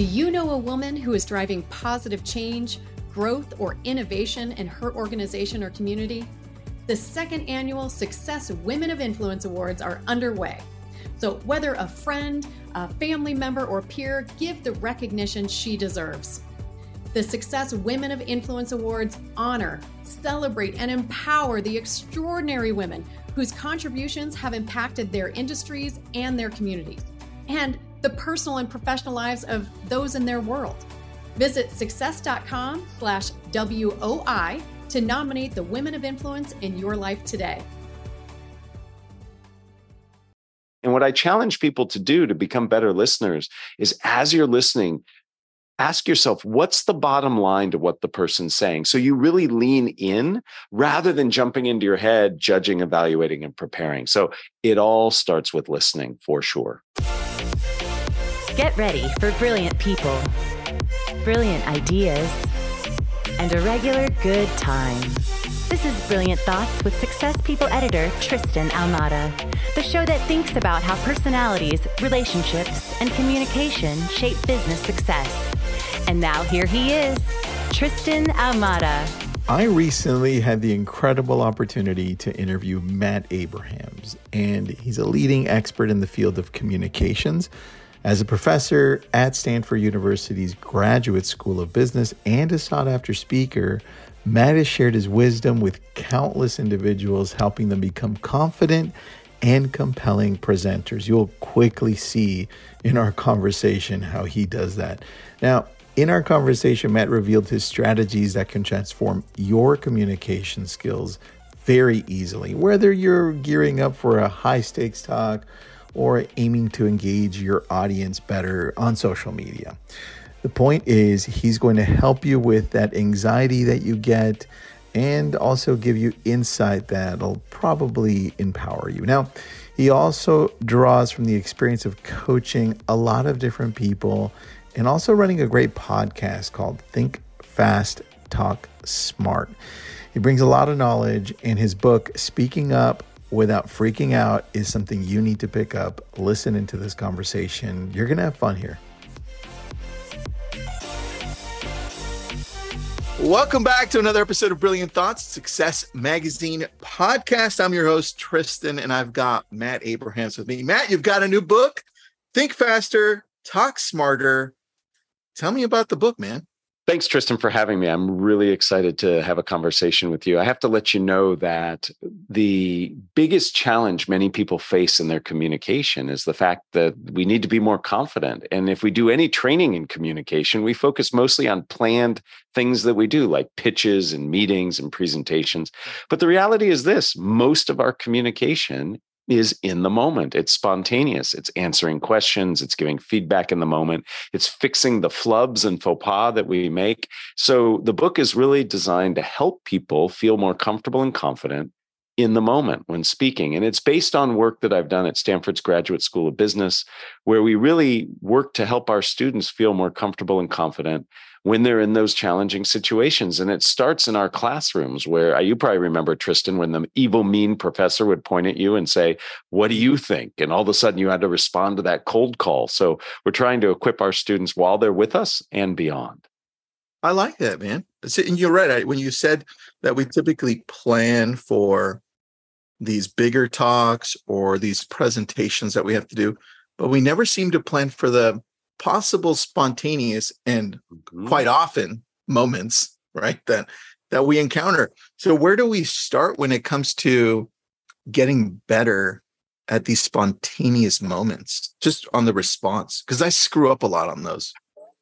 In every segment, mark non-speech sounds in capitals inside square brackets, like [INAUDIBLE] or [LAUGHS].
Do you know a woman who is driving positive change, growth, or innovation in her organization or community? The second annual Success Women of Influence Awards are underway. So, whether a friend, a family member, or peer, give the recognition she deserves. The Success Women of Influence Awards honor, celebrate, and empower the extraordinary women whose contributions have impacted their industries and their communities, and the personal and professional lives of those in their world. Visit success.com slash WOI to nominate the women of influence in your life today. And what I challenge people to do to become better listeners is as you're listening, ask yourself what's the bottom line to what the person's saying so you really lean in rather than jumping into your head judging evaluating and preparing so it all starts with listening for sure get ready for brilliant people brilliant ideas and a regular good time this is Brilliant Thoughts with Success People editor Tristan Ahumada, the show that thinks about how personalities, relationships, and communication shape business success. And now here he is, Tristan Ahumada. I recently had the incredible opportunity to interview Matt Abrahams, and he's a leading expert in the field of communications. As a professor at Stanford University's Graduate School of Business and a sought after speaker, Matt has shared his wisdom with countless individuals, helping them become confident and compelling presenters. You'll quickly see in our conversation how he does that. Now, in our conversation, Matt revealed his strategies that can transform your communication skills very easily, whether you're gearing up for a high stakes talk or aiming to engage your audience better on social media. The point is, he's going to help you with that anxiety that you get and also give you insight that'll probably empower you. Now, he also draws from the experience of coaching a lot of different people and also running a great podcast called Think Fast, Talk Smart. He brings a lot of knowledge, and his book, Speaking Up Without Freaking Out, is something you need to pick up. Listen into this conversation. You're going to have fun here. Welcome back to another episode of Brilliant Thoughts, Success Magazine podcast. I'm your host, Tristan, and I've got Matt Abrahams with me. Matt, you've got a new book, Think Faster, Talk Smarter Tell me about the book, man. Thanks, Tristan, for having me. I'm really excited to have a conversation with you. I have to let you know that the biggest challenge many people face in their communication is the fact that we need to be more confident. And if we do any training in communication, we focus mostly on planned things that we do, like pitches and meetings and presentations. But the reality is this most of our communication is in the moment. It's spontaneous. It's answering questions. It's giving feedback in the moment. It's fixing the flubs and faux pas that we make. So the book is really designed to help people feel more comfortable and confident in the moment when speaking. And it's based on work that I've done at Stanford's Graduate School of Business, where we really work to help our students feel more comfortable and confident when they're in those challenging situations. And it starts in our classrooms where uh, you probably remember, Tristan, when the evil, mean professor would point at you and say, What do you think? And all of a sudden you had to respond to that cold call. So we're trying to equip our students while they're with us and beyond. I like that, man. And you're right. When you said that we typically plan for these bigger talks or these presentations that we have to do, but we never seem to plan for the possible spontaneous and mm-hmm. quite often moments right that that we encounter. So where do we start when it comes to getting better at these spontaneous moments just on the response? Because i screw up a lot on those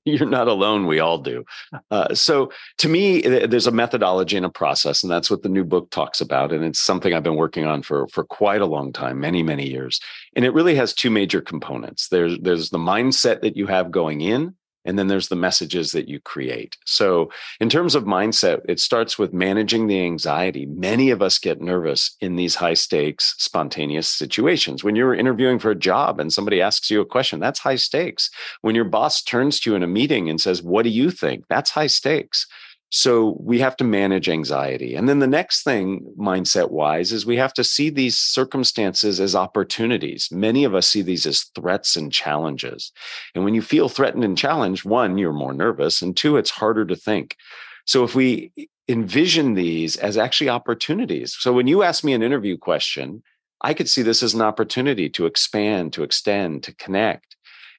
you're not alone. We all do. Uh, so, to me, there's a methodology and a process, and that's what the new book talks about. And it's something I've been working on for for quite a long time, many many years. And it really has two major components. There's there's the mindset that you have going in, and then there's the messages that you create. So, in terms of mindset, it starts with managing the anxiety. Many of us get nervous in these high stakes, spontaneous situations. When you're interviewing for a job and somebody asks you a question, that's high stakes. When your boss turns to you in a meeting and says, What do you think? That's high stakes. So we have to manage anxiety. And then the next thing, mindset wise, is we have to see these circumstances as opportunities. Many of us see these as threats and challenges. And when you feel threatened and challenged, one, you're more nervous, and two, it's harder to think. So if we envision these as actually opportunities. So when you ask me an interview question, I could see this as an opportunity to expand, to extend, to connect.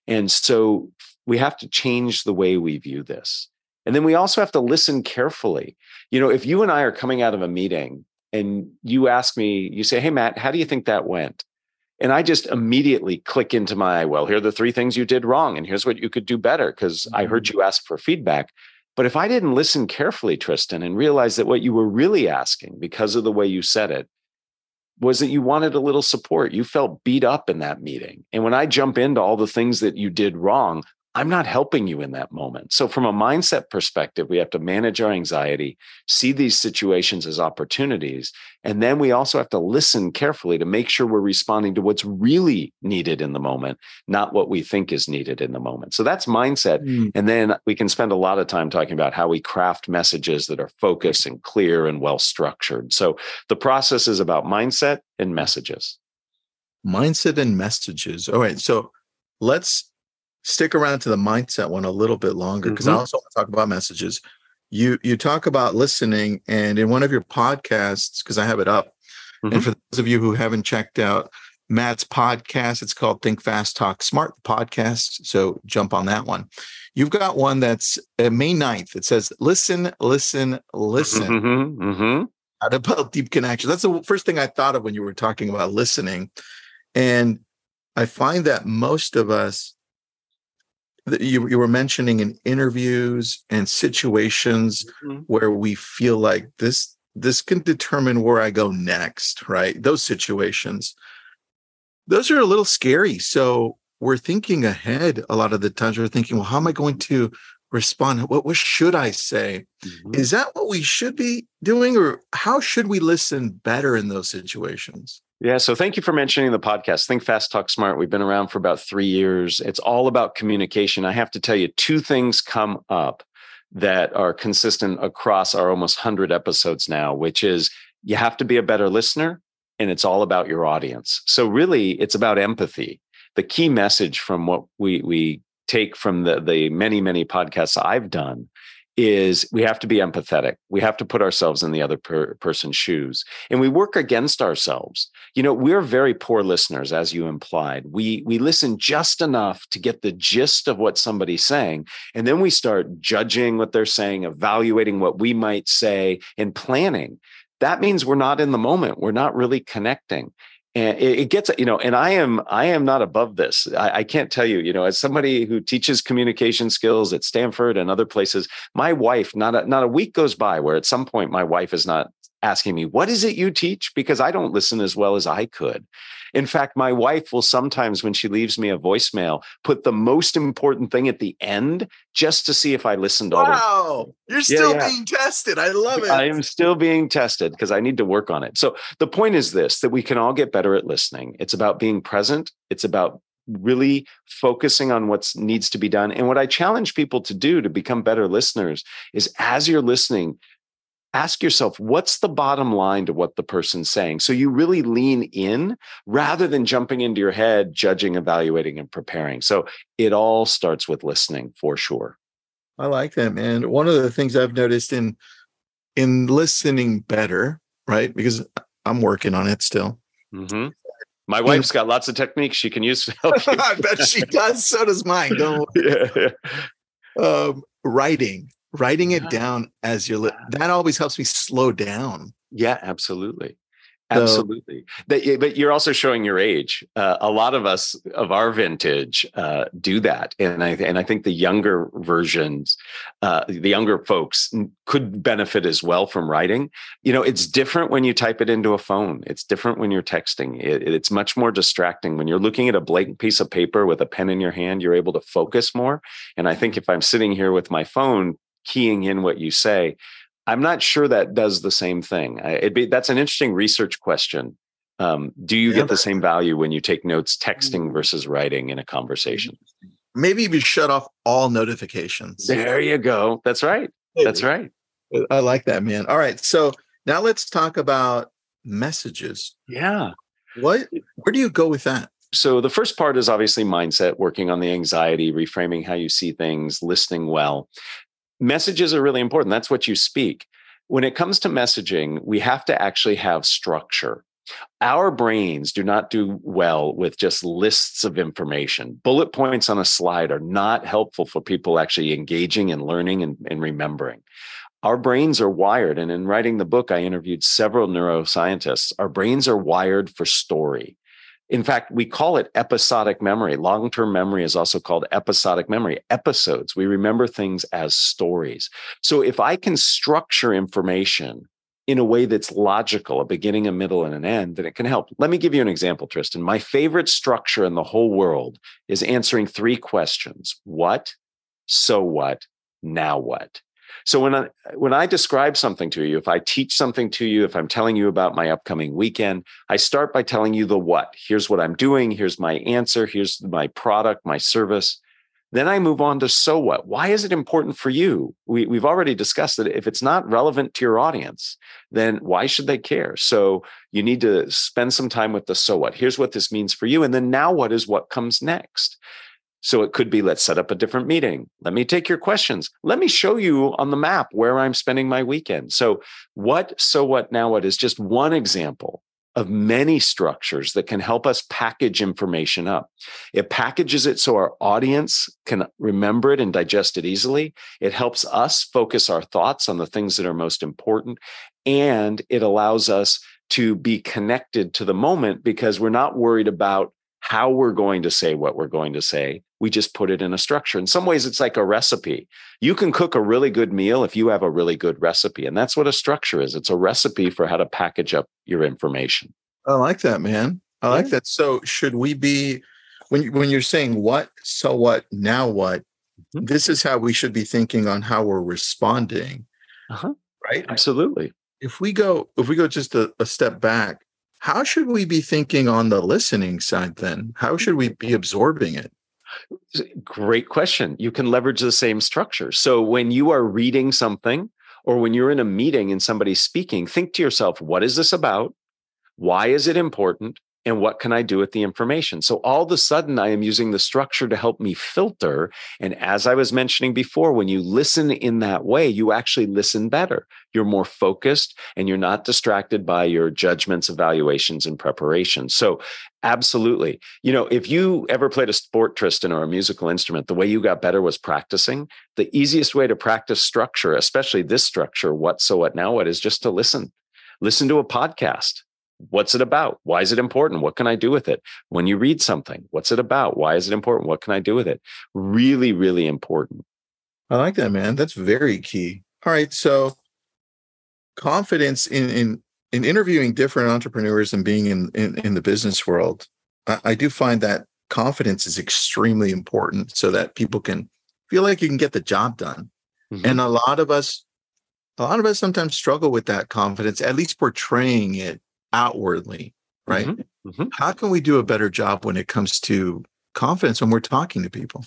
And so we have to change the way we view this. And then we also have to listen carefully. You know, if you and I are coming out of a meeting and you ask me, you say, Hey, Matt, how do you think that went? And I just immediately click into my, well, here are the three things you did wrong. And here's what you could do better because I heard mm-hmm. you ask for feedback. But if I didn't listen carefully, Tristan, and realize that what you were really asking because of the way you said it was that you wanted a little support, you felt beat up in that meeting. And when I jump into all the things that you did wrong, I'm not helping you in that moment. So, from a mindset perspective, we have to manage our anxiety, see these situations as opportunities. And then we also have to listen carefully to make sure we're responding to what's really needed in the moment, not what we think is needed in the moment. So, that's mindset. Mm. And then we can spend a lot of time talking about how we craft messages that are focused and clear and well structured. So, the process is about mindset and messages. Mindset and messages. All right. So, let's stick around to the mindset one a little bit longer because mm-hmm. I also want to talk about messages. You you talk about listening, and in one of your podcasts, because I have it up, mm-hmm. and for those of you who haven't checked out Matt's podcast, it's called Think Fast Talk Smart podcast. So jump on that one. You've got one that's uh, May 9th. It says, listen, listen, listen. Mm-hmm, mm-hmm. About deep connection. That's the first thing I thought of when you were talking about listening. And I find that most of us you, you were mentioning in interviews and situations mm-hmm. where we feel like this this can determine where I go next, right? Those situations. Those are a little scary. So we're thinking ahead a lot of the times. We're thinking, well, how am I going to respond? What, what should I say? Mm-hmm. Is that what we should be doing? Or how should we listen better in those situations? Yeah. So thank you for mentioning the podcast. Think Fast, Talk Smart. We've been around for about three years. It's all about communication. I have to tell you, two things come up that are consistent across our almost 100 episodes now, which is you have to be a better listener and it's all about your audience. So really, it's about empathy. The key message from what we, we take from the, the many, many podcasts I've done is we have to be empathetic. We have to put ourselves in the other per- person's shoes. And we work against ourselves. You know, we're very poor listeners, as you implied. We, we listen just enough to get the gist of what somebody's saying. And then we start judging what they're saying, evaluating what we might say, and planning. That means we're not in the moment. We're not really connecting and it, it, gets you know and i am i am not above this. I, I, can't tell you you know as somebody who teaches communication skills at stanford and other places my wife not a, not a week goes by where at some point my wife is not asking me what is it you teach because i don't listen as well as i could in fact, my wife will sometimes, when she leaves me a voicemail, put the most important thing at the end just to see if I listened all Wow. You're still yeah, yeah. being tested. I love it. I am still being tested because I need to work on it. So the point is this that we can all get better at listening. It's about being present, it's about really focusing on what needs to be done. And what I challenge people to do to become better listeners is as you're listening, ask yourself what's the bottom line to what the person's saying? So you really lean in rather than jumping into your head judging evaluating and preparing. So it all starts with listening for sure. I like that man. One of the things i've noticed in in listening better right because i'm working on it still. Mm-hmm. my wife's got lots of techniques she can use. To help you. i bet she does. So does mine. Don't [LAUGHS] yeah, yeah. Um, writing writing it down as you're li- that always helps me slow down. Yeah absolutely. Absolutely. So, but, but you're also showing your age. Uh, a lot of us of our vintage uh, do that and i and i think the younger versions uh, the younger folks could benefit as well from writing. You know it's different when you type it into a phone. It's different when you're texting. It, it's much more distracting. When you're looking at a blank piece of paper with a pen in your hand you're able to focus more and i think if i'm sitting here with my phone keying in what you say. I'm not sure that does the same thing. Be, that's an interesting research question. Um, do you yeah, get the same value when you take notes texting mm. versus writing in a conversation? Maybe you shut off all notifications. There you go. That's right. That's right. I like that, man. All right. So now let's talk about messages. Yeah. What where do you go with that? So the first part is obviously mindset, working on the anxiety, reframing how you see things, listening well. Messages are really important. That's what you speak. When it comes to messaging, we have to actually have structure. Our brains do not do well with just lists of information. Bullet points on a slide are not helpful for people actually engaging and learning and, and remembering our brains are wired. And in writing the book, I interviewed several neuroscientists. Our brains are wired for story. In fact, we call it episodic memory. Long term memory is also called episodic memory. Episodes, we remember things as stories. So if I can structure information in a way that's logical, a beginning, a middle, and an end, then it can help. Let me give you an example, Tristan. My favorite structure in the whole world is answering three questions what, so what, now what. So when I when I describe something to you, if I teach something to you, if I'm telling you about my upcoming weekend, I start by telling you the what. Here's what I'm doing, here's my answer, here's my product, my service. Then I move on to so what? Why is it important for you? We, we've already discussed that if it's not relevant to your audience, then why should they care? So you need to spend some time with the so what. Here's what this means for you. And then now what is what comes next? So it could be let's set up a different meeting. Let me take your questions. Let me show you on the map where I'm spending my weekend. So, what, so what, now what is just one example of many structures that can help us package information up. It packages it so our audience can remember it and digest it easily. It helps us focus our thoughts on the things that are most important. And it allows us to be connected to the moment because we're not worried about how we're going to say what we're going to say. We just put it in a structure. In some ways, it's like a recipe. You can cook a really good meal if you have a really good recipe. And that's what a structure is it's a recipe for how to package up your information. I like that, man. I yeah. like that. So, should we be, when, when you're saying what, so what, now what, mm-hmm. this is how we should be thinking on how we're responding. Uh-huh. Right? Absolutely. If we go, if we go just a, a step back, how should we be thinking on the listening side then? How should we be absorbing it? Great question. You can leverage the same structure. So when you are reading something or when you're in a meeting and somebody's speaking, think to yourself, what is this about? Why is it important? And what can I do with the information? So all of a sudden, I am using the structure to help me filter. And as I was mentioning before, when you listen in that way, you actually listen better. You're more focused and you're not distracted by your judgments, evaluations, and preparations. So Absolutely. You know, if you ever played a sport, Tristan, or a musical instrument, the way you got better was practicing. The easiest way to practice structure, especially this structure, what, so what, now what, is just to listen. Listen to a podcast what's it about? Why is it important? What can I do with it? When you read something, what's it about? Why is it important? What can I do with it? Really, really important. I like that, man. That's very key. All right. So confidence in in in interviewing different entrepreneurs and being in in, in the business world, I, I do find that confidence is extremely important so that people can feel like you can get the job done. Mm-hmm. And a lot of us a lot of us sometimes struggle with that confidence, at least portraying it outwardly, right? Mm-hmm. Mm-hmm. How can we do a better job when it comes to confidence when we're talking to people?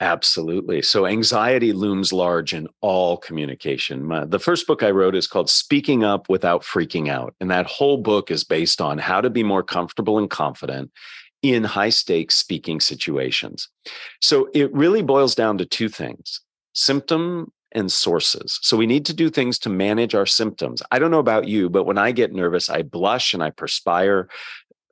Absolutely. So anxiety looms large in all communication. My, the first book I wrote is called Speaking Up Without Freaking Out. And that whole book is based on how to be more comfortable and confident in high stakes speaking situations. So it really boils down to two things symptom and sources. So we need to do things to manage our symptoms. I don't know about you, but when I get nervous, I blush and I perspire.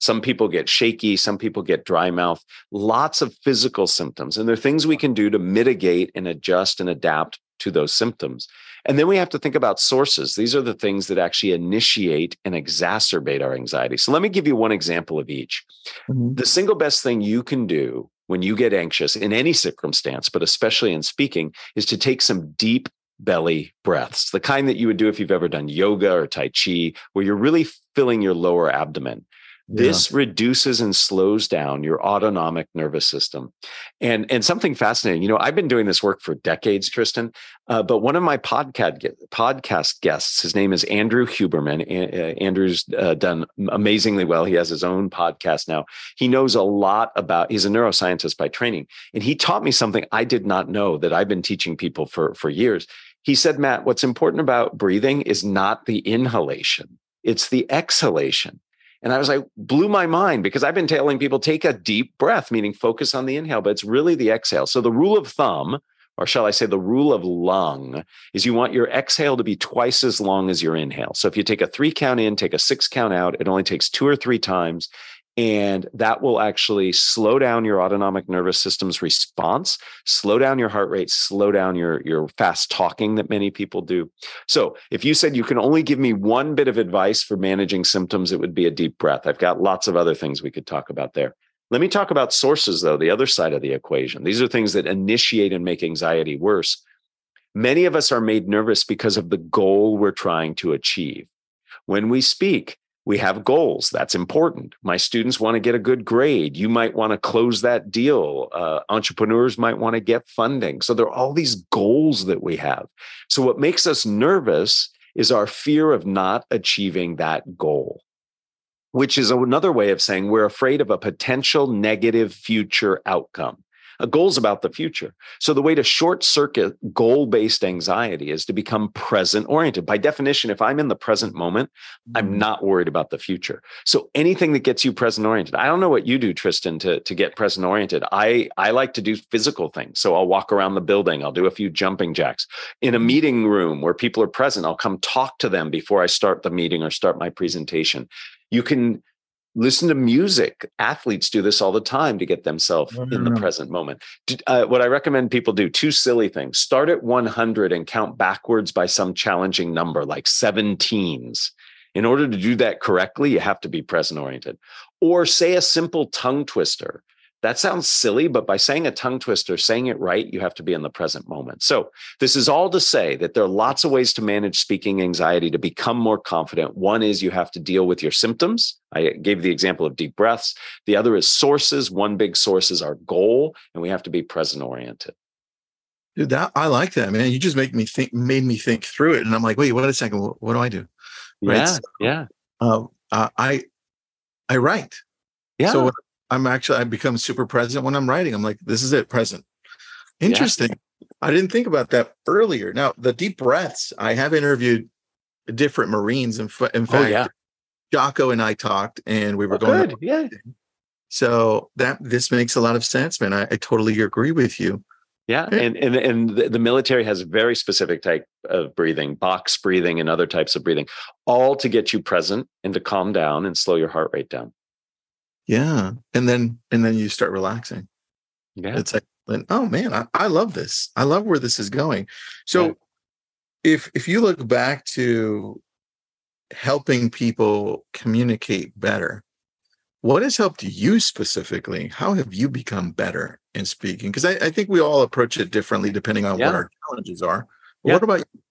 Some people get shaky, some people get dry mouth, lots of physical symptoms. And there are things we can do to mitigate and adjust and adapt to those symptoms. And then we have to think about sources. These are the things that actually initiate and exacerbate our anxiety. So let me give you one example of each. Mm-hmm. The single best thing you can do when you get anxious in any circumstance, but especially in speaking, is to take some deep belly breaths, the kind that you would do if you've ever done yoga or Tai Chi, where you're really filling your lower abdomen. This yeah. reduces and slows down your autonomic nervous system. And, and something fascinating, you know, I've been doing this work for decades, Tristan, uh, but one of my podcast, podcast guests, his name is Andrew Huberman. A- Andrew's uh, done amazingly well. He has his own podcast now. He knows a lot about, he's a neuroscientist by training. And he taught me something I did not know that I've been teaching people for, for years He said, Matt, what's important about breathing is not the inhalation, it's the exhalation. And I was like, blew my mind because I've been telling people take a deep breath, meaning focus on the inhale, but it's really the exhale. So the rule of thumb, or shall I say the rule of lung, is you want your exhale to be twice as long as your inhale. So if you take a three count in, take a six count out, it only takes two or three times. And that will actually slow down your autonomic nervous system's response, slow down your heart rate, slow down your, your fast talking that many people do. So, if you said you can only give me one bit of advice for managing symptoms, it would be a deep breath. I've got lots of other things we could talk about there. Let me talk about sources, though, the other side of the equation. These are things that initiate and make anxiety worse. Many of us are made nervous because of the goal we're trying to achieve. When we speak, we have goals. That's important. My students want to get a good grade. You might want to close that deal. Uh, entrepreneurs might want to get funding. So there are all these goals that we have. So what makes us nervous is our fear of not achieving that goal, which is another way of saying we're afraid of a potential negative future outcome. A goal's about the future. So the way to short circuit goal based anxiety is to become present oriented. By definition, if I'm in the present moment, I'm mm-hmm. not worried about the future. So anything that gets you present oriented. I don't know what you do, Tristan, to, to get present oriented. I, I like to do physical things. So I'll walk around the building, I'll do a few jumping jacks. In a mm-hmm. meeting room where people are present, I'll come talk to them before I start the meeting or start my presentation. You can listen to music. Athletes do this all the time to get themselves in the present moment. Uh, what i recommend people do two silly things. Start at 100 and count backwards by some challenging number like 17s in order to do that correctly you have to be present oriented or say a simple tongue twister that sounds silly, but by saying a tongue twister, saying it right, you have to be in the present moment. So, this is all to say that there are lots of ways to manage speaking anxiety to become more confident. One is you have to deal with your symptoms. I gave the example of deep breaths. The other is sources. One big source is our goal, and we have to be present oriented. Dude, that I like that, man. You just make me think, made me think through it, and I'm like, wait, wait a second, what, what do I do? Right? Yeah, so, yeah. Uh, uh, I I write. Yeah. So I'm actually I become super present when I'm writing. I'm like, this is it, present. Interesting. Yeah. I didn't think about that earlier. Now the deep breaths. I have interviewed different Marines. In, in oh, fact, oh, yeah. Jocko and I talked, and we were oh, going. Good. Yeah. So that this makes a lot of sense, man. I, I totally agree with you. Yeah, and and and the military has a very specific type of breathing, box breathing, and other types of breathing, all to get you present and to calm down and slow your heart rate down. Yeah. And then and then you start relaxing. Yeah. It's like, oh man, I, I love this. I love where this is going. So yeah. if if you look back to helping people communicate better, what has helped you specifically? How have you become better in speaking? Because I, I, think we all approach it differently depending on yeah. what our challenges are. Yeah. What about you?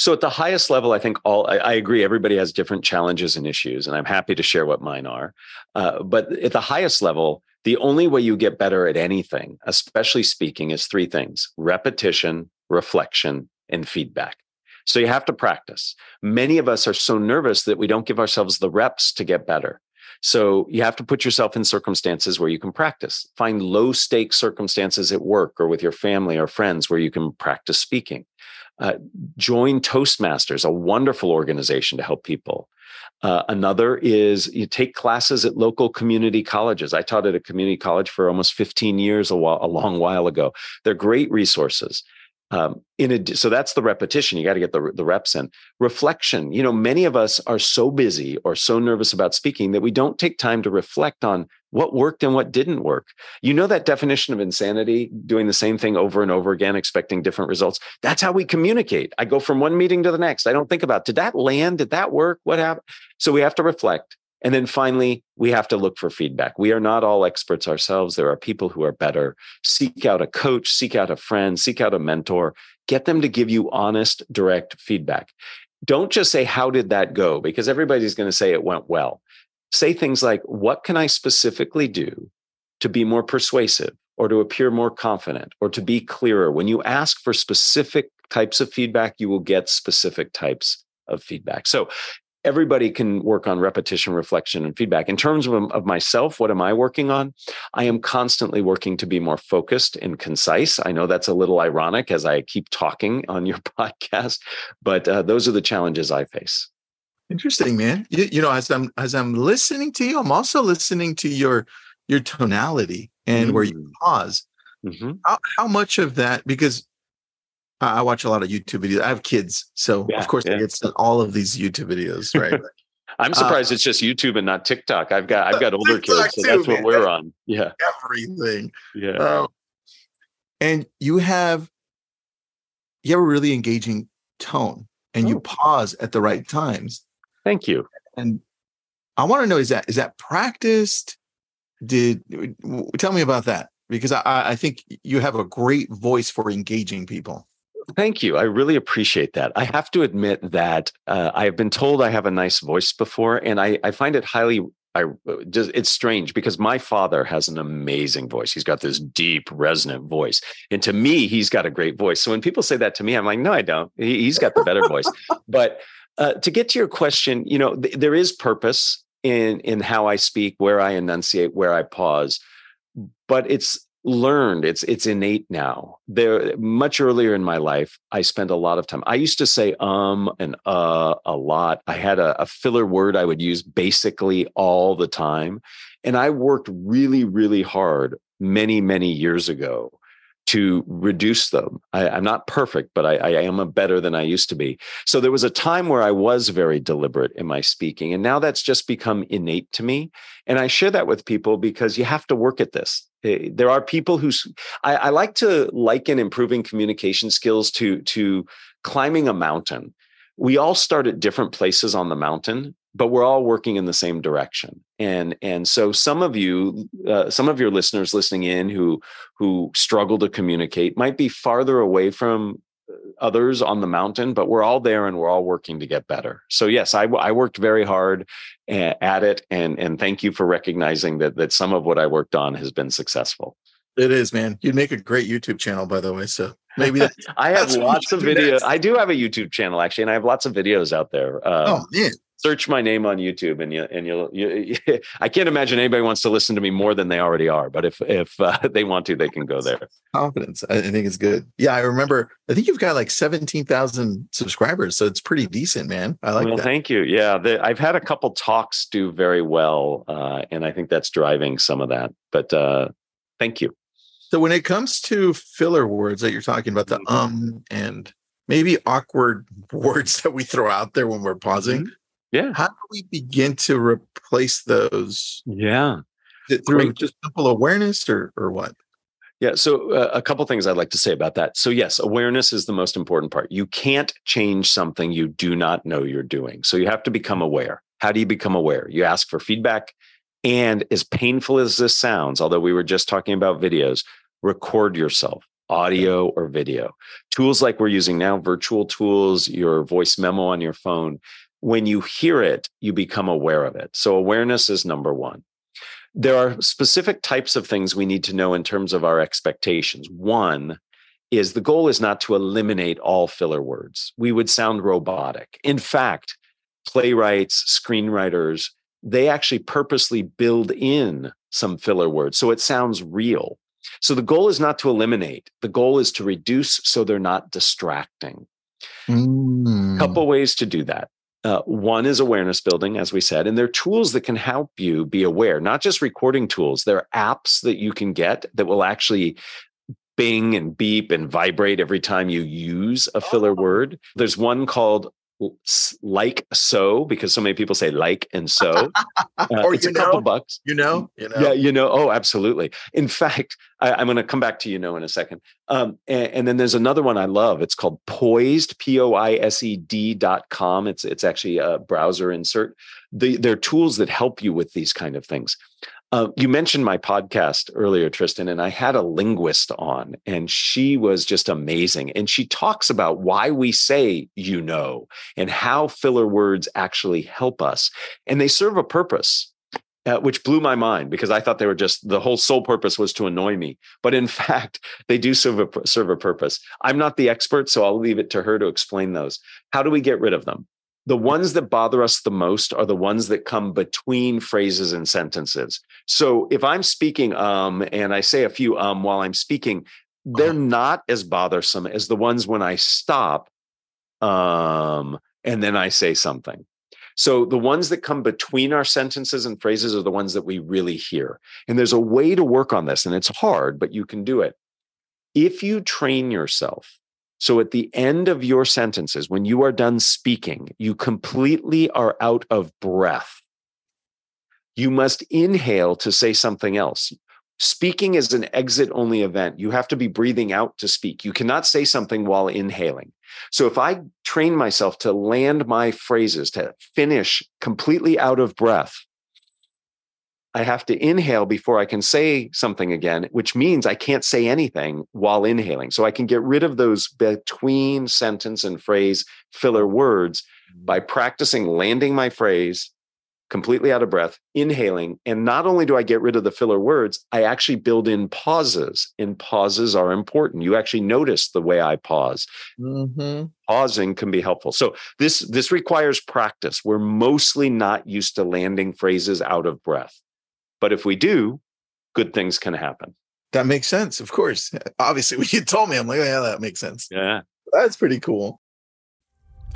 So at the highest level, I think all I, I, agree. Everybody has different challenges and issues, and I'm happy to share what mine are. Uh, but at the highest level, the only way you get better at anything, especially speaking, is three things: repetition, reflection, and feedback. So you have to practice. Many of us are so nervous that we don't give ourselves the reps to get better. So you have to put yourself in circumstances where you can practice. Find low stake circumstances at work or with your family or friends where you can practice speaking. Uh, join Toastmasters, a wonderful organization to help people. Uh, another is you take classes at local community colleges. I taught at a community college for almost 15 years, a, while, a long while ago. They're great resources. Um, in a, so that's the repetition. You got to get the, the reps in. Reflection. You know, many of us are so busy or so nervous about speaking that we don't take time to reflect on what worked and what didn't work. You know that definition of insanity, doing the same thing over and over again, expecting different results. That's how we communicate. I go from one meeting to the next. I don't think about did that land? Did that work? What happened? So we have to reflect. And then finally, we have to look for feedback. We are not all experts ourselves. There are people who are better. Seek out a coach, seek out a friend, seek out a mentor, get them to give you honest, direct feedback. Don't just say, How did that go? Because everybody's going to say it went well. Say things like, What can I specifically do to be more persuasive or to appear more confident or to be clearer? When you ask for specific types of feedback, you will get specific types of feedback. So everybody can work on repetition, reflection, and feedback. In terms of, of myself, what am I working on? I am constantly working to be more focused and concise. I know that's a little ironic as I keep talking [LAUGHS] on your [LAUGHS] podcast, but uh, those are the challenges I face. Interesting, man. You, you, know, as I'm as I'm listening to you, I'm also listening to your your tonality and mm-hmm. where you mm. pause. Mm-hmm. How, how much of that? Because I watch a lot of YouTube videos. I have kids, so yeah, of course yeah. I get all of these YouTube videos, right? [LAUGHS] I'm uh, surprised uh, it's just YouTube and not TikTok. I've got I've got older kids, so too, that's what we're on. Yeah, everything. Yeah, uh, and you have you have a really engaging tone, and oh. you pause at the right times. Thank you. And I want to know is that is that practiced? Did tell me about that because I, I think you have a great voice for engaging people. Thank you. I really appreciate that. I have to admit that uh, I have been told I have a nice voice before, and I, I find it highly. I just it's strange because my father has an amazing voice. He's got this deep, resonant voice, and to me, he's got a great voice. So when people say that to me, I'm like, no, I don't. He, has got the better voice. [LAUGHS] But uh, to get to your question, you know, th- there is purpose in in how I speak, where I enunciate, where I pause, but it's learned it's it's innate now. There much earlier in my life i spent a lot of time i used to say um and uh a lot. I had a, a, filler word i would use basically all the time and i worked really really hard many many years ago to reduce them. I, am not perfect, but I, I am a better than I used to be. So there was a time where I was very deliberate in my speaking, and now that's just become innate to me. And I share that with people because you have to work at this. Eh, there are people who I, I like to liken improving communication skills to to climbing a mountain. We all start at different places on the mountain, but we're all working in the same direction. And and so some of you uh, some of your listeners listening in who who struggle to communicate might be farther away from uh, others on the mountain but we're all there and we're all working to get better. So yes i, I worked very hard at it and and thank you for recognizing that that some of what i worked on has been successful. It is man. You'd make a great youtube channel by the way so maybe [LAUGHS] i have lots of videos i do have a youtube channel actually and i have lots of videos out there uh, oh man search my name on YouTube and you and you'll you, [LAUGHS] I can't imagine anybody wants to listen to me more than they already are but if if uh, [LAUGHS] they want to they can go there. Confidence. I think it's good. Yeah I remember I think you've got like 17,000 subscribers so it's pretty decent man. I like well, that. thank you. Yeah the, I've had a couple talks do very well uh, and I think that's driving some of that but uh, thank you. So when it comes to filler words that you're talking about the mm-hmm. um and maybe awkward [LAUGHS] words that we throw out there when we're pausing mm-hmm yeah. How do we begin to replace those? Yeah. Through Great. just simple awareness or or what? Yeah, so uh, a couple things I'd like to say about that. So yes, awareness is the most important part. You can't change something you do not know you're doing. So you have to become aware. How do you become aware? You ask for feedback and as painful as this sounds, although we were just talking about videos, record yourself audio or video. Tools like we're using now, virtual tools, your voice memo on your phone, when you hear it, you become aware of it. So, awareness is number one. There are specific types of things we need to know in terms of our expectations. One is the goal is not to eliminate all filler words. We would sound robotic. In fact, playwrights, screenwriters, they actually purposely build in some filler words so it sounds real. So the goal is not to eliminate, the goal is to reduce so they're not distracting. Mm. Couple ways to do that. Uh, one is awareness building, as we said, and there are tools that can help you be aware, not just recording tools. There are apps that you can get that will actually bing and beep and vibrate every time you use a filler oh. word. There's one called like so because so many people say like and so [LAUGHS] uh, or it's a know, couple bucks. you know, you know. yeah you know oh absolutely. In fact I, am going to come back to you know in a second. Um, and, and, then there's another one i love. It's called poised p-o-i-s-e-d dot com. It's it's actually a browser insert. The, they're tools that help you with these kind of things uh, you mentioned my podcast earlier, Tristan, and I had a linguist on, and she was just amazing. And she talks about why we say you know and how filler words actually help us. And they serve a purpose, uh, which blew my mind because I thought they were just the whole sole purpose was to annoy me. But in [LAUGHS] fact, they do serve a, serve a purpose. I'm not the expert, so I'll leave it to her to explain those. How do we get rid of them? The ones that bother us the most are the ones that come between phrases and sentences. So if I'm speaking um and I say a few um while I'm speaking, they're uh-huh. not as bothersome as the ones when I stop um and then I say something. So the ones that come between our sentences and phrases are the ones that we really hear. And there's a way to work on this and it's hard, but you can do it. If you train yourself so at the end of your sentences, when you are done speaking, you completely are out of breath. You must inhale to say something else. Speaking is an exit only event. You have to be breathing out to speak. You cannot say something while inhaling. So if I train myself to land my phrases, to finish completely out of breath, I have to inhale before I can say something again, which means I can't say anything while inhaling. So I can get rid of those between sentence and phrase filler words by mm-hmm. practicing landing my phrase completely out of breath, inhaling. And not only do I get rid of the filler words, I actually build in pauses. And pauses are important. You actually notice the way I pause. Mm-hmm. Pausing can be helpful. So this this requires practice. We're mostly not used to landing phrases out of breath. But if we do, good things can happen. That makes sense. Of course. [LAUGHS] Obviously, when you told me, I'm like, oh, yeah, that makes sense. Yeah. That's pretty cool.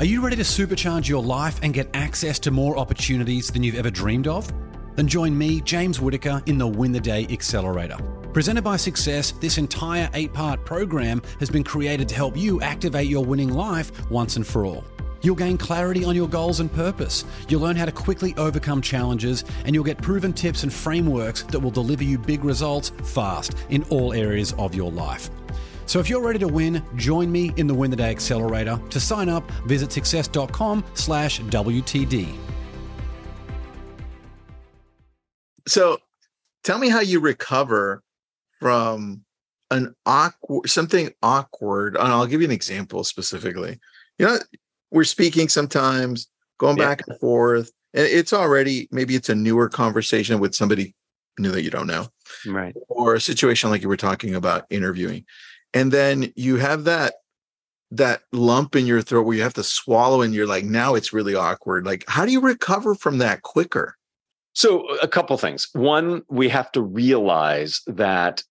Are you ready to supercharge your life and get access to more opportunities than you've ever dreamed of? Then join me, James Whittaker, in the Win the Day Accelerator. Presented by Success, this entire eight part program has been created to help you activate your winning life once and for all. You'll gain clarity on your goals and purpose. You'll learn how to quickly overcome challenges, and you'll get proven tips and frameworks that will deliver you big results fast in all areas of your life. So if you're ready to win, join me in the Win the Day Accelerator. To sign up, visit success.com slash WTD. So tell me how you recover from an awkward something awkward. And I'll give you an example specifically. You know, we're speaking sometimes, going yeah. back and forth, and it's already maybe it's a newer conversation with somebody new that you don't know, right? Or a situation like you were talking about interviewing, and then you have that that lump in your throat where you have to swallow, and you're like, now it's really awkward. Like, how do you recover from that quicker? So, a couple things. One, we have to realize that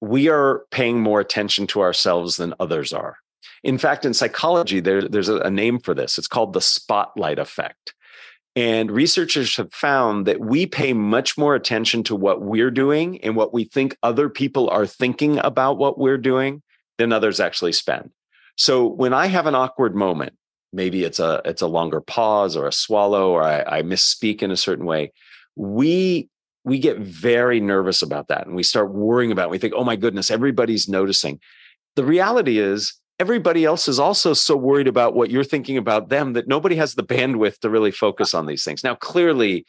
we are paying more attention to ourselves than others are. In fact, in psychology, there, there's a, name for this. It's called the spotlight effect. And researchers have found that we pay much more attention to what we're doing and what we think other people are thinking about what we're doing than others actually spend. So when I have an awkward moment, maybe it's a it's a longer pause or a swallow or I, I misspeak in a certain way, we we get very nervous about that and we start worrying about it. We think, oh my goodness, everybody's noticing. The reality is everybody else is also so worried about what you're thinking about them that nobody has the bandwidth to really focus on these things. Now, clearly,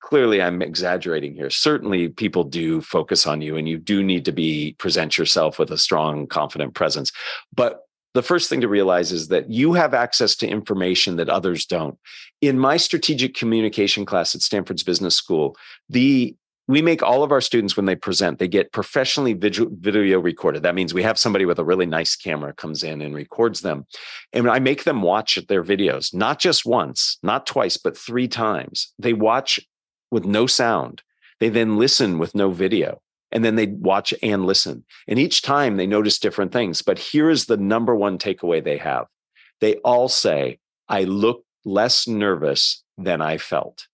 clearly I'm exaggerating here. Certainly people do focus on you and you do need to be present yourself with a strong, confident presence. But the first thing to realize is that you have access to information that others don't. In my strategic communication class at Stanford's Business School, the we make all of our students when they present they get professionally video recorded. That means we have somebody with a really nice camera comes in and records them. And i make them watch their videos not just once not twice but three times. They watch with no sound. They then listen with no video and then they watch and listen. And each time they notice different things but here is the number one takeaway they have. They all say i look less nervous than i felt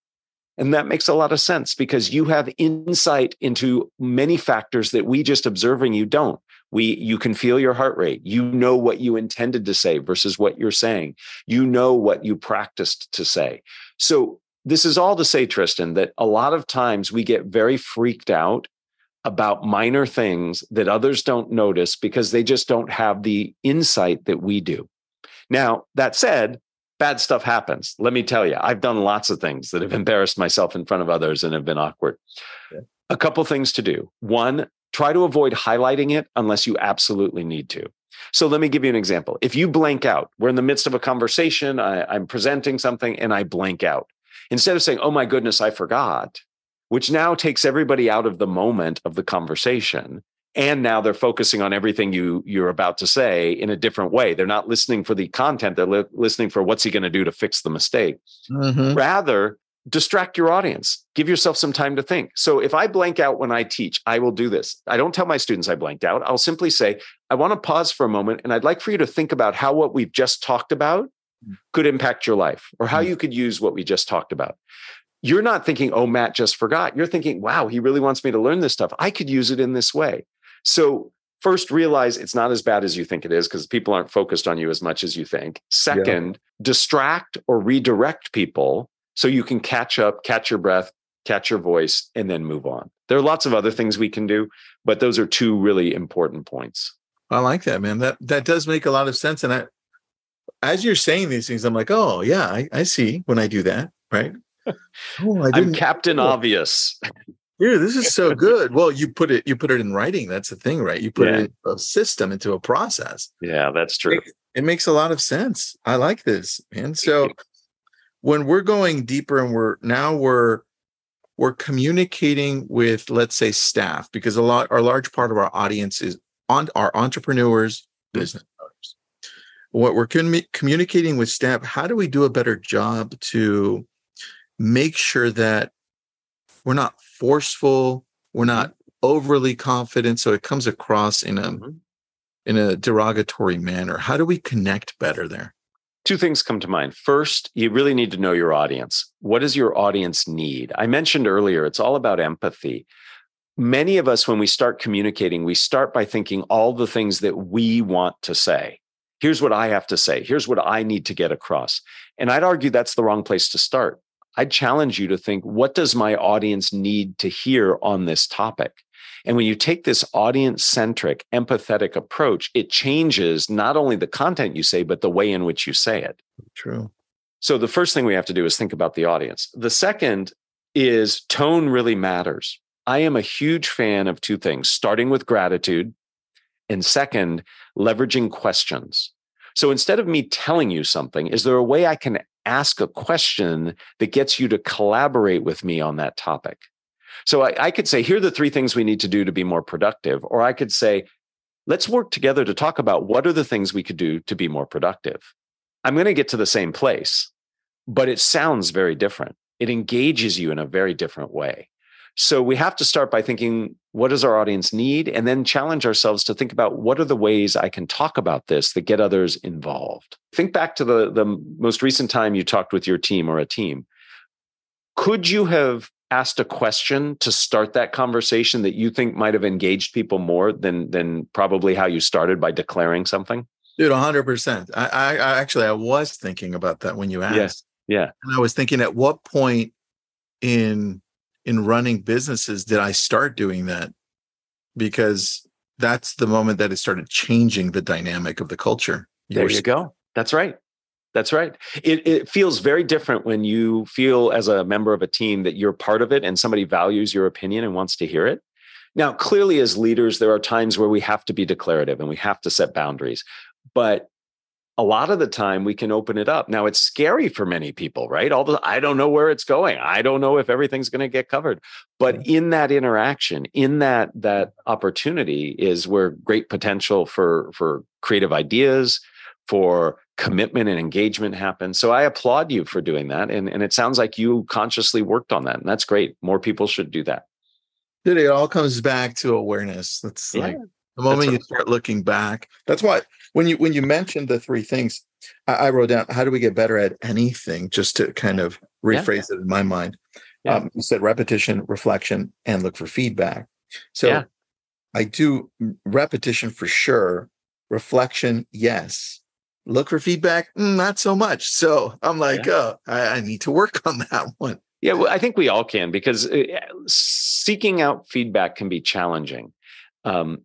and that makes a lot of sense because you have insight into many factors that we just observing you don't. We you can feel your heart rate. You know what you intended to say versus what you're saying. You know what you practiced to say. So this is all to say Tristan that a lot of times we get very freaked out about minor things that others don't notice because they just don't have the insight that we do. Now, that said, bad stuff happens. Let me tell you, I've done lots of things that have embarrassed myself in front of others and have been awkward. Okay. A couple things to do. One, try to avoid highlighting it unless you absolutely need to. So let me give you an example. If you blank out, we're in the midst of a conversation, I, I'm presenting something and I blank out. Instead of saying, oh my goodness, I forgot, which now takes everybody out of the moment of the conversation and now they're focusing on everything you you're about to say in a different way. They're not listening for the content. They're li- listening for what's he going to do to fix the mistake. Mm-hmm. rather distract your audience. Give yourself some time to think. So if i blank out when i teach i will do this. I don't tell my students i blanked out. I'll simply say i want to pause for a moment and i'd like for you to think about how what we've just talked about mm. could impact your life or how mm. you could use what we just talked about. You're not thinking oh matt just forgot. You're thinking wow he really wants me to learn this stuff. I could use it in this way so first realize it's not as bad as you think it is because people aren't focused on you as much as you think second yeah. distract or redirect people so you can catch up, catch your breath, catch your voice, and then move on. There are lots of other things we can do, but those are two really important points. I like that, man. That that does make a lot of sense. And I, as you're saying these things, I'm like, oh yeah, I, I see when I do that, right? [LAUGHS] Oh, I am Captain Obvious. [LAUGHS] Dude, this is so [LAUGHS] good. Well, you put it you put it in writing. That's the thing, right? You put yeah. it in a system into a process. Yeah, that's true. It, it makes a lot of sense. I like this, man. So when we're going deeper and we're now we're we're communicating with let's say staff because a lot our large part of our audience is on our entrepreneurs business owners what we're com- communicating with staff how do we do a better job to make sure that we're not forceful we're not overly confident so it comes across in a mm-hmm. in a derogatory manner how do we connect better there Two things come to mind. First, you really need to know your audience. What does your audience need? I mentioned earlier, it's all about empathy. Many of us, when we start communicating, we start by thinking all the things that we want to say. Here's what I have to say. Here's what I need to get across. And I'd argue that's the wrong place to start. I'd challenge you to think what does my audience need to hear on this topic? And when you take this audience centric, empathetic approach, it changes not only the content you say, but the way in which you say it. True. So the first thing we have to do is think about the audience. The second is tone really matters. I am a huge fan of two things starting with gratitude, and second, leveraging questions. So instead of me telling you something, is there a way I can ask a question that gets you to collaborate with me on that topic? So I, I could say, here are the three things we need to do to be more productive. Or I could say, let's work together to talk about what are the things we could do to be more productive. I'm going to get to the same place, but it sounds very different. It engages you in a very different way. So we have to start by thinking, what does our audience need? And then challenge ourselves to think about what are the ways I can talk about this that get others involved. Think back to the, the most recent time you talked with your team or a team. Could you have asked a question to start that conversation that you think might have engaged people more than than probably how you started by declaring something? Dude, 100%. I, I, I actually I was thinking about that when you asked. Yeah. yeah. And I was thinking at what point in in running businesses did I start doing that? Because that's the moment that it started changing the dynamic of the culture. You there you go. That's right. That's right. It, it feels very different when you feel as a member of a team that you're part of it and somebody values your opinion and wants to hear it. Now, clearly, as leaders, there are times where we have to be declarative and we have to set boundaries. But a lot of the time we can open it up. Now it's scary for many people, right? All the I don't know where it's going. I don't know if everything's going to get covered. But in that interaction, in that that opportunity is where great potential for for creative ideas, for commitment and engagement happen. So I applaud you for doing that. And, and it sounds like you consciously worked on that. And that's great. More people should do that. It all comes back to awareness. That's yeah, like the moment you start looking back. That's why when you when you mentioned the three things, I, I, wrote down how do we get better at anything, just to kind of rephrase yeah. it in my mind. Yeah. Um, you said repetition, reflection, and look for feedback. So I do repetition for sure. Reflection, yes look for feedback mm, not so much so i'm like yeah. oh I, I, need to work on that [LAUGHS] one yeah well, i think we all can because uh, seeking out feedback can be challenging um,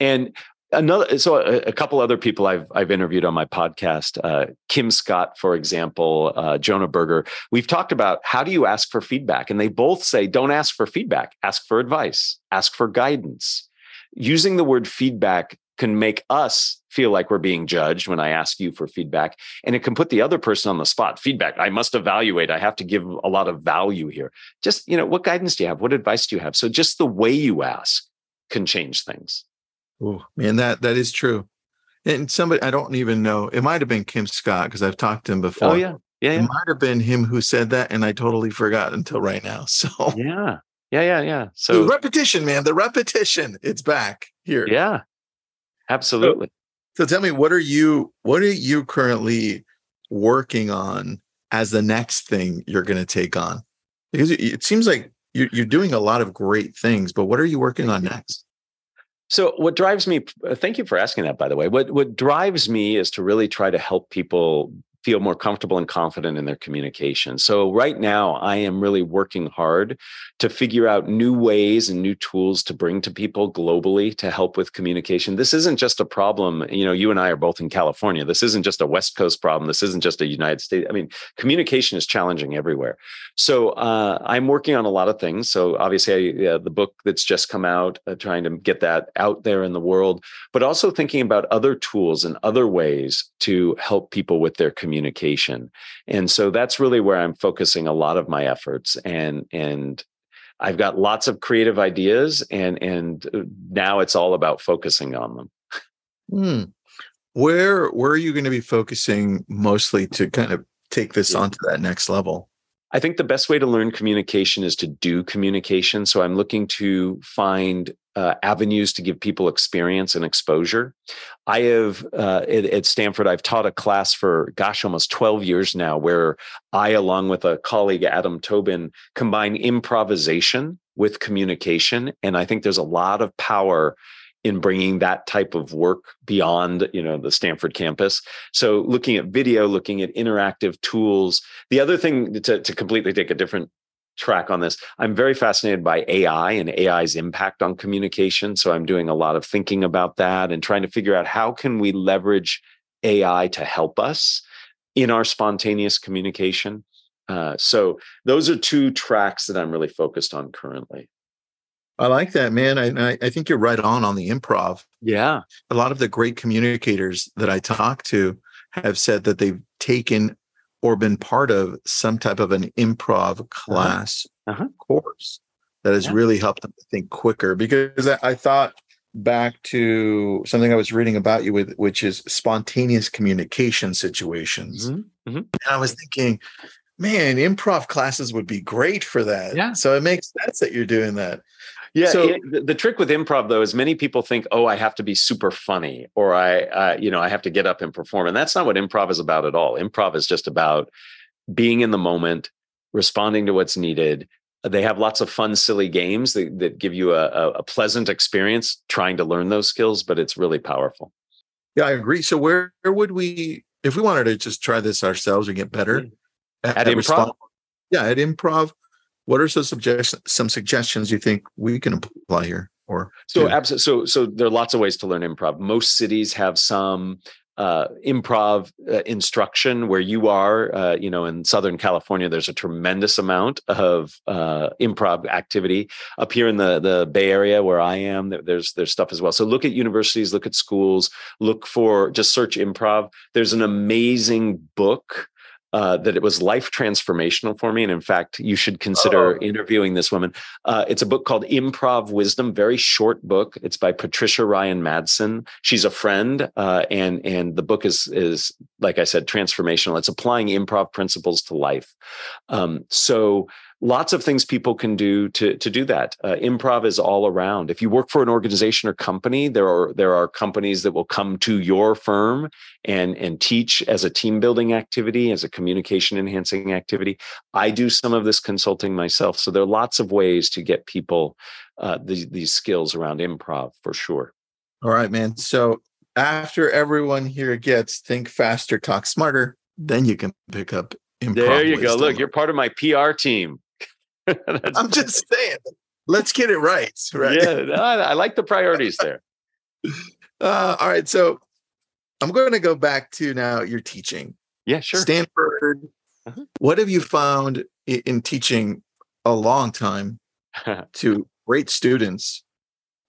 and another so a, a, couple other people i've i've interviewed on my podcast uh, kim scott for example uh, jonah berger we've talked about how do you ask for feedback and they both say don't ask for feedback ask for advice ask for guidance using the word feedback can make us feel like we're being judged when I ask you for feedback. And it can put the other person on the spot. Feedback, I must evaluate. I have to give a lot of value here. Just, you know, what guidance do you have? What advice do you have? So just the way you ask can change things. Oh man, that that is true. And somebody I don't even know. It might have been Kim Scott because I've talked to him oh, before. Oh yeah, yeah, yeah. It might have been him who said that, and I totally forgot until right now. [LAUGHS] So yeah, yeah, yeah, yeah. the So repetition, man, the repetition, it's back here. yeah, absolutely. So tell me, what are you what are you currently working on as the next thing you're going to take on? Because it, it seems like you're, you're doing a lot of great things, but what are you working on next? So what drives me uh, thank you for asking that by the way. What what drives me is to really try to help people feel more comfortable and confident in their communication. So right now I am really working hard to figure out new ways and new tools to bring to people globally to help with communication. This isn't just a problem, you know, you and I are both in California. This isn't just a West Coast problem. This isn't just a United States. I mean, communication is challenging everywhere. So uh, I'm working on a lot of things. So obviously, I, uh, the book that's just come out, uh, trying to get that out there in the world, but also thinking about other tools and other ways to help people with their communication. And so that's really where I'm focusing a lot of my efforts. And and I've got lots of creative ideas, and and uh, now it's all about focusing on them. Hmm. Where where are you going to be focusing mostly to kind of take this Yeah. on to that next level? I think the best way to learn communication is to do communication. So I'm looking to find uh, avenues to give people experience and exposure. I have uh, at, at Stanford, I've taught a class for gosh, almost 12 years now, where I, along with a colleague, Adam Tobin, combine improvisation with communication. And I think there's a lot of power in bringing that type of work beyond you know the stanford campus so looking at video looking at interactive tools the other thing to, to completely take a different track on this i'm very fascinated by ai and ai's impact on communication so i'm doing a lot of thinking about that and trying to figure out how can we leverage ai to help us in our spontaneous communication uh, so those are two tracks that i'm really focused on currently I like that, man. I, I I think you're right on on the improv. yeah A lot of the great communicators that I talk to have said that they've taken or been part of some type of an improv class Uh-huh. course that has Yeah. really helped them to think quicker. Because I, I thought back to something I was reading about you with, which is spontaneous communication situations. Mhm. And I was thinking, man, improv classes would be great for that. Yeah. So it makes sense that you're doing that. Yeah. So- it- the, the trick with improv, though, is many people think, "Oh, I have to be super funny, or I, uh, you know, I have to get up and perform," and that's not what improv is about at all. Improv is just about being in the moment, responding to what's needed. They have lots of fun, silly games that, that give you a, a, pleasant experience trying to learn those skills, but it's really powerful. Yeah, I agree. So where, where would we, if we wanted to just try this ourselves and get better At improv? respond- yeah, at improv, what are some suggestions? Some suggestions you think we can apply here? Or So, do? absolutely. So, so there are lots of ways to learn improv. Most cities have some uh, improv uh, instruction where you are. Uh, you know, in Southern California, there's a tremendous amount of uh, improv activity. Up here in the the Bay Area, where I am, there's there's stuff as well. So, look at universities, look at schools, look for just search improv. There's an amazing book. Uh, that it was life transformational for me. And in fact, you should consider Oh. interviewing this woman. Uh, it's a book called Improv Wisdom, very short book. It's by Patricia Ryan Madson. She's a friend, uh, and and the book is is like I said, transformational. It's applying improv principles to life. Um, so lots of things people can do to to do that. Uh, improv is all around. If you work for an organization or company, there are there are companies that will come to your firm and and teach as a team building activity, as a communication enhancing activity. I do some of this consulting myself. So there are lots of ways to get people uh, these, these skills around improv for sure. all right, man. So after everyone here gets think faster, talk smarter, then you can pick up improv. There you go. Look, you're part of my PR team. [LAUGHS] I'm just saying. Let's get it right. Right. Yeah, no, I like the priorities there. [LAUGHS] Uh, all right. So I'm going to go back to now your teaching. Yeah, sure. Stanford. Uh-huh. What have you found in teaching a long time [LAUGHS] to great students?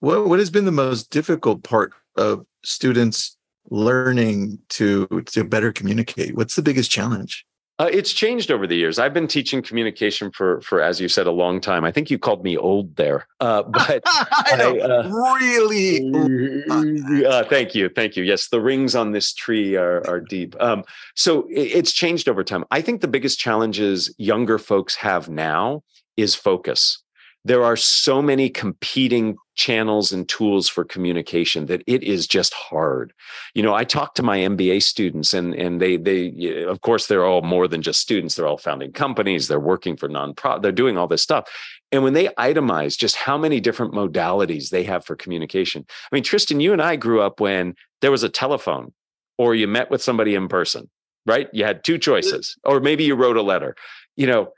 What what has been the most difficult part of students learning to to better communicate? What's the biggest challenge? Uh, it's changed over the years. I've been teaching communication for, for as you said, a long time. I think you called me old there, uh, [LAUGHS] but I know, I, uh, really. uh, thank you, thank you. Yes, the rings on this tree are are deep. Um, so it, it's changed over time. I think the biggest challenges younger folks have now is focus there are so many competing channels and tools for communication that it is just hard. You know, I talk to my MBA students and and they they of course they're all more than just students, they're all founding companies, they're working for nonprofit, they're doing all this stuff. And when they itemize just how many different modalities they have for communication. I mean, Tristan, you and I grew up when there was a telephone or you met with somebody in person, right? You had two mm-hmm. choices or maybe you wrote a letter. You know,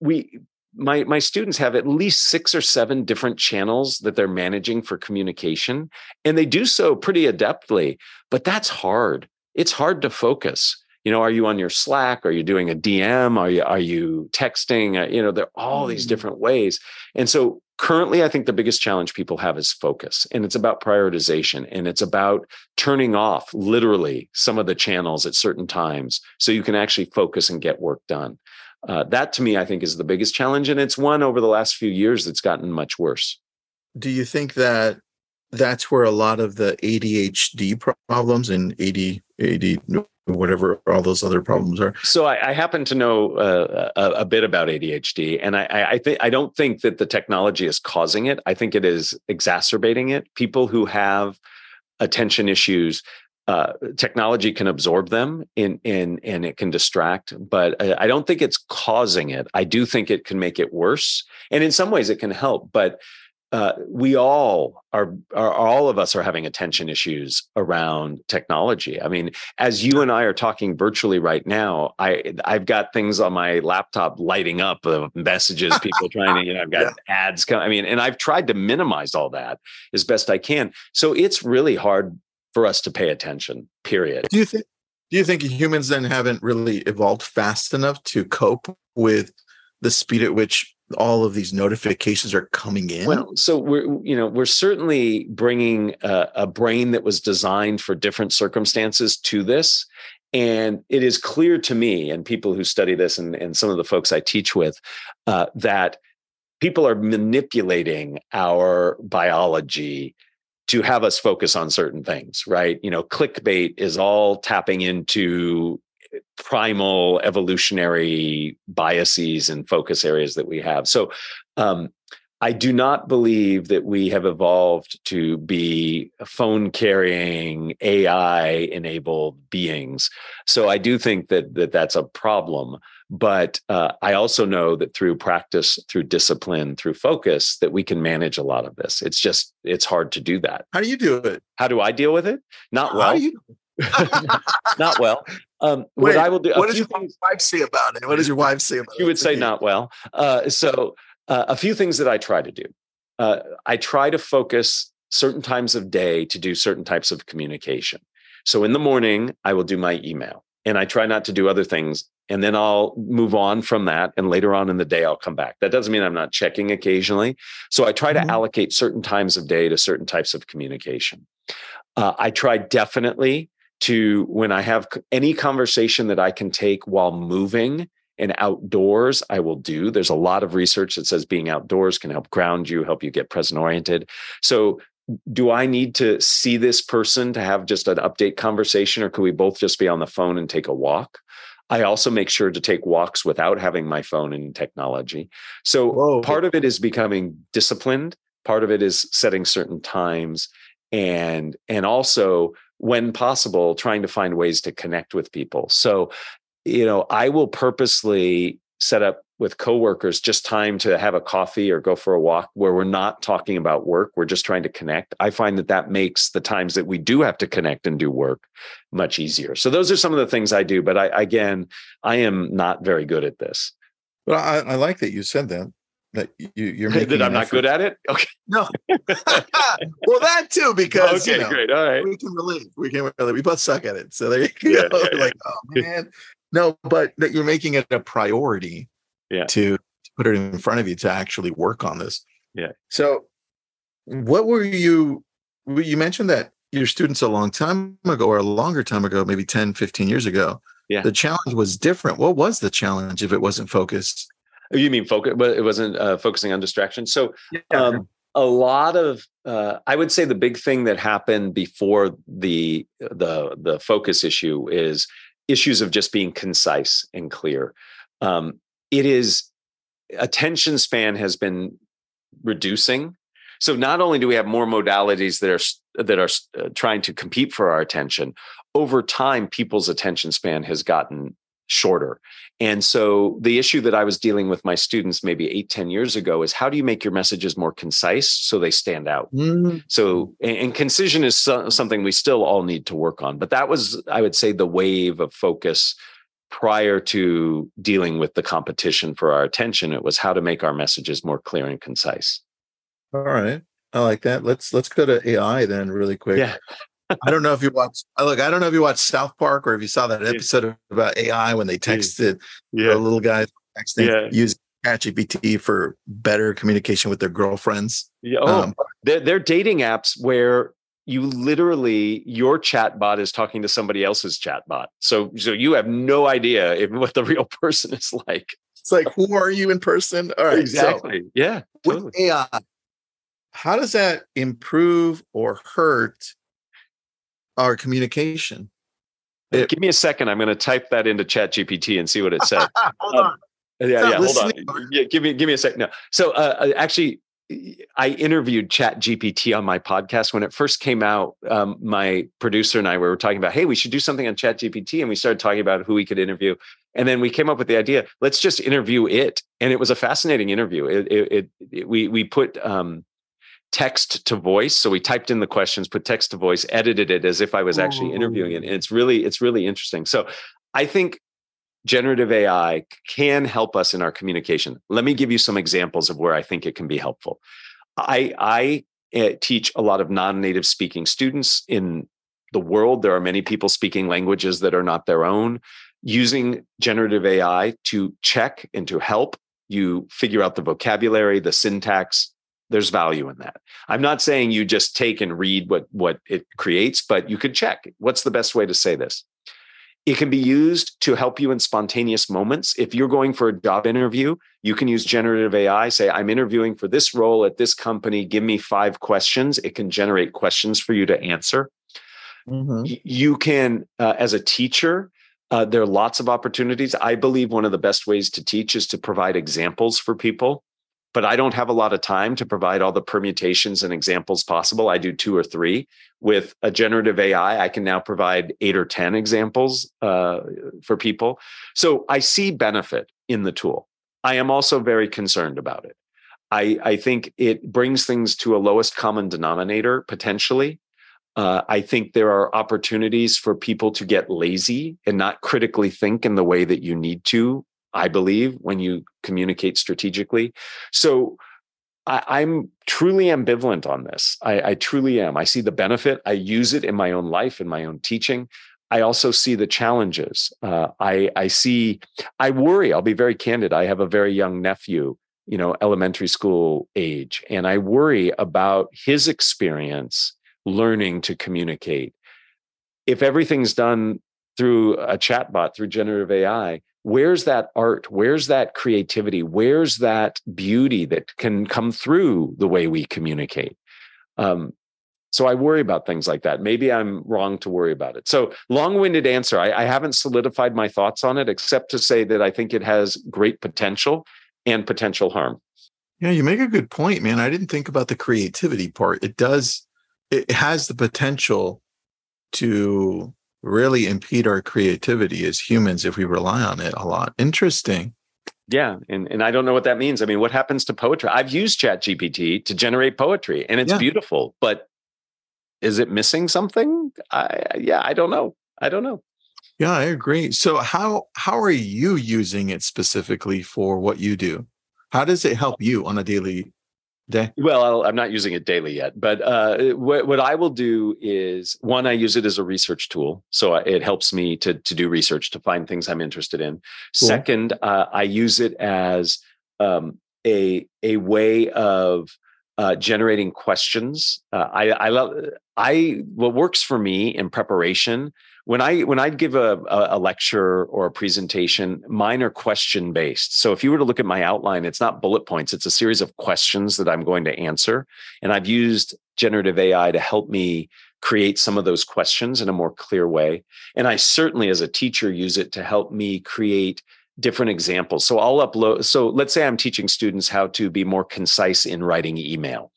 we my my students have at least six or seven different channels that they're managing for communication and they do so pretty adeptly but that's hard. It's hard to focus. You know are you on your slack? Are you doing a dm are you are you texting? Uh, you know there are all these Mm. different ways. And so currently i think the biggest challenge people have is focus and it's about prioritization and it's about turning off literally some of the channels at certain times so you can actually focus and get work done uh, that to me i think is the biggest challenge and it's one over the last few years that's gotten much worse Do you think that that's where a lot of the ADHD problems and AD, AD, whatever all those other problems are? so I, I happen to know uh, a, a bit about ADHD, and I, I, I think I don't think that the technology is causing it. I think it is exacerbating it. People who have attention issues, uh, technology can absorb them, in in and it can distract. But I, I don't think it's causing it. I do think it can make it worse, and in some ways it can help. But uh, we all are, are, all of us are having attention issues around technology. I mean, as you and I are talking virtually right now, I I've got things on my laptop lighting up of messages, people trying to, you know, I've [LAUGHS] got ads coming. I mean, and I've tried to minimize all that as best I can. So it's really hard for us to pay attention. Period. Do you think? Do you think humans then haven't really evolved fast enough to cope with the speed at which all of these notifications are coming in? Well, so we're you know we're certainly bringing a, a brain that was designed for different circumstances to this, and it is clear to me and people who study this and, and some of the folks I teach with uh, that people are manipulating our biology to have us focus on certain things, right? You know, clickbait is all tapping into primal evolutionary biases and focus areas that we have. So, um, I do not believe that we have evolved to be phone carrying AI enabled beings. So I do think that, that that's a problem. But uh, I also know that through practice, through discipline, through focus, that we can manage a lot of this. It's just, it's hard to do that. How do you do it? How do I deal with it? Not How well. [LAUGHS] not well. Um, Wait, what I will do. what does your things- wife say about it? What does your wife say about it? you would say not well. Uh, so, uh, a few things that I try to do. Uh, I try to focus certain times of day to do certain types of communication. So, in the morning, I will do my email and I try not to do other things. And then I'll move on from that. And later on in the day, I'll come back. That doesn't mean I'm not checking occasionally. So, I try Mhm. to allocate certain times of day to certain types of communication. Uh, I try definitely to, when I have any conversation that I can take while moving, and outdoors i will do there's a lot of research that says being outdoors can help ground you help you get present oriented so do i need to see this person to have just an update conversation or could we both just be on the phone and take a walk i also make sure to take walks without having my phone and technology so Whoa. part of it is becoming disciplined part of it is setting certain times and and also when possible trying to find ways to connect with people so you know, I will purposely set up with coworkers just time to have a coffee or go for a walk where we're not talking about work. We're just trying to connect. I find that that makes the times that we do have to connect and do work much easier. So those are some of the things I do. But I, again, I am not very good at this. Well, I, I like that you said that. That you, you're [LAUGHS] making that I'm not good at it. Okay. No. [LAUGHS] well, that too, because okay. you know, great. All right. we can relate. We can relate. We both suck at it. So there you Yeah, go. yeah, yeah. Like, oh man. No, but that you're making it a priority Yeah. to, put it in front of you to actually work on this. Yeah. So what were you you mentioned that your students a long time ago or a longer time ago, maybe 10, 15 years ago, Yeah. The challenge was different. What was the challenge if it wasn't focused? Oh, you mean focus, but it wasn't uh, focusing on distraction. So, um, a lot of uh, I would say the big thing that happened before the the the focus issue is issues of just being concise and clear. Um, it is attention span has been reducing. So not only do we have more modalities that are that are uh, trying to compete for our attention, over time people's attention span has gotten shorter. And so the issue that I was dealing with my students maybe eight, 10 years ago is how do you make your messages more concise so they stand out? Mm-hmm. So, and concision is something we still all need to work on. But that was, I would say, the wave of focus prior to dealing with the competition for our attention. It was how to make our messages more clear and concise. All right. I like that. Let's let's go to AI then really quick. Yeah. I don't know if you watched. Look, I don't know if you watched South Park or if you saw that episode about AI when they texted yeah. the little guy texting yeah. using ChatGPT for better communication with their girlfriends. Yeah. Oh, um, they're, they're dating apps where you literally your chatbot is talking to somebody else's chatbot. So so you have no idea if, what the [LAUGHS] real person is like. It's like who are you in person? All right, exactly. So yeah. Totally. With AI, how does that improve or hurt our communication. It, Give me a second. I'm going to type that into Chat GPT and see what it says. [LAUGHS] hold um, on. Yeah, yeah. Hold on. Yeah, give me give me a second. No. So uh, uh, actually, I interviewed Chat GPT on my podcast when it first came out. Um, my producer and I we were talking about, hey, we should do something on Chat GPT, and we started talking about who we could interview. And then we came up with the idea, let's just interview it. And it was a fascinating interview. It, it, it we we put um, text to voice so we typed in the questions put text to voice edited it as if i was actually interviewing it and it's really it's really interesting so i think generative ai can help us in our communication. Let me give you some examples of where i think it can be helpful. I i uh, teach a lot of non-native speaking students in the world. There are many people speaking languages that are not their own. Using generative ai to check and to help you figure out the vocabulary the syntax there's value in that. I'm not saying you just take and read what what it creates, but you could check. What's the best way to say this. It can be used to help you in spontaneous moments. If you're going for a job interview, you can use generative AI. Say, I'm interviewing for this role at this company. Give me five questions. It can generate questions for you to answer. Mm-hmm. You can, uh, as a teacher, uh, there are lots of opportunities. I believe one of the best ways to teach is to provide examples for people but I don't have a lot of time to provide all the permutations and examples possible. I do two or three. With a generative AI, I can now provide eight or 10 examples uh, for people. So I see benefit in the tool. I am also very concerned about it. I, I think it brings things to a lowest common denominator potentially. Uh, I think there are opportunities for people to get lazy and not critically think in the way that you need to I believe, when you communicate strategically. So I, am truly ambivalent on this. I, I truly am. I see the benefit. I use it in my own life, in my own teaching. I also see the challenges. Uh, I, I see, I worry, I'll be very candid. I have a very young nephew, you know, elementary school age, and I worry about his experience learning to communicate. If everything's done through a chatbot, through generative AI, where's that art? Where's that creativity? Where's that beauty that can come through the way we communicate? Um, so i worry about things like that. Maybe i'm wrong to worry about it. So long-winded answer. I, I haven't solidified my thoughts on it except to say that i think it has great potential and potential harm. Yeah you make a good point man. I didn't think about the creativity part. It does it has the potential to really impede our creativity as humans if we rely on it a lot. Interesting. Yeah, and and I don't know what that means. I mean, what happens to poetry? I've used Chat GPT to generate poetry, and it's yeah. beautiful. But is it missing something? I yeah, I don't know. I don't know. Yeah, I agree. So how how are you using it specifically for what you do? How does it help you on a daily day? Well, i am not using it daily yet, but uh, what, what I will do is one, I use it as a research tool, so it helps me to to do research to find things I'm interested in. Cool. Second, uh, I use it as um, a a way of uh, generating questions. Uh, I I love I what works for me in preparation when I when I give a, a lecture or a presentation, mine are question based. So if you were to look at my outline, it's not bullet points; it's a series of questions that I'm going to answer. And I've used generative AI to help me create some of those questions in a more clear way. And I certainly, as a teacher, use it to help me create different examples. So I'll upload. So let's say I'm teaching students how to be more concise in writing email.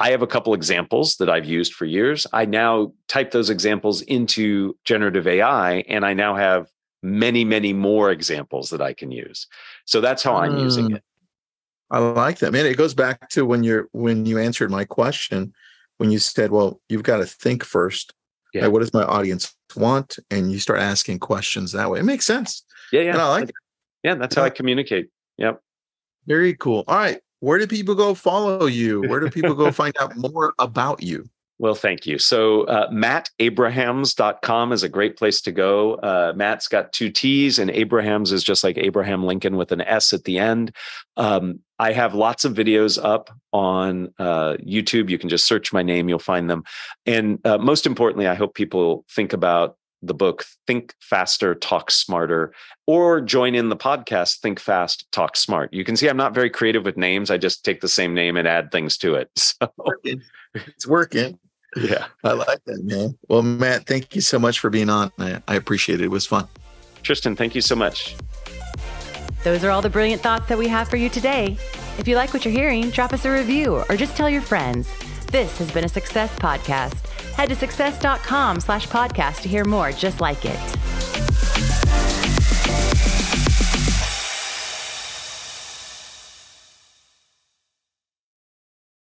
I have a couple examples that I've used for years. I now type those examples into generative AI, and I now have many, many more examples that I can use. So that's how I'm using mm. it. I like that, man. It goes back to when you're when you answered my question, when you said, "Well, you've got to think first. Yeah. what does my audience want?" And you start asking questions that way. It makes sense. Yeah, yeah. And I like it. Yeah, that's how I communicate. Yep. Very cool. All right where do people go follow you? Where do people go [LAUGHS] find out more about you? Well, thank you. So, uh, mattabrahams.com is a great place to go. Uh, Matt's got two T's, and Abrahams is just like Abraham Lincoln with an S at the end. Um, I have lots of videos up on uh, YouTube. You can just search my name, you'll find them. And uh, most importantly, I hope people think about the book Think Faster, Talk Smarter, or join in the podcast Think Fast, Talk Smart. You can see I'm not very creative with names. I just take the same name and add things to it. [LAUGHS] So it's working. Yeah. I like that, man. Well, Matt, thank you so much for being on. I, I appreciate it. It was fun. Tristan, thank you so much. Those are all the brilliant thoughts that we have for you today. If you like what you're hearing, drop us a review or just tell your friends. This has been a Success Podcast. Head to success.com slash podcast to hear more just like it.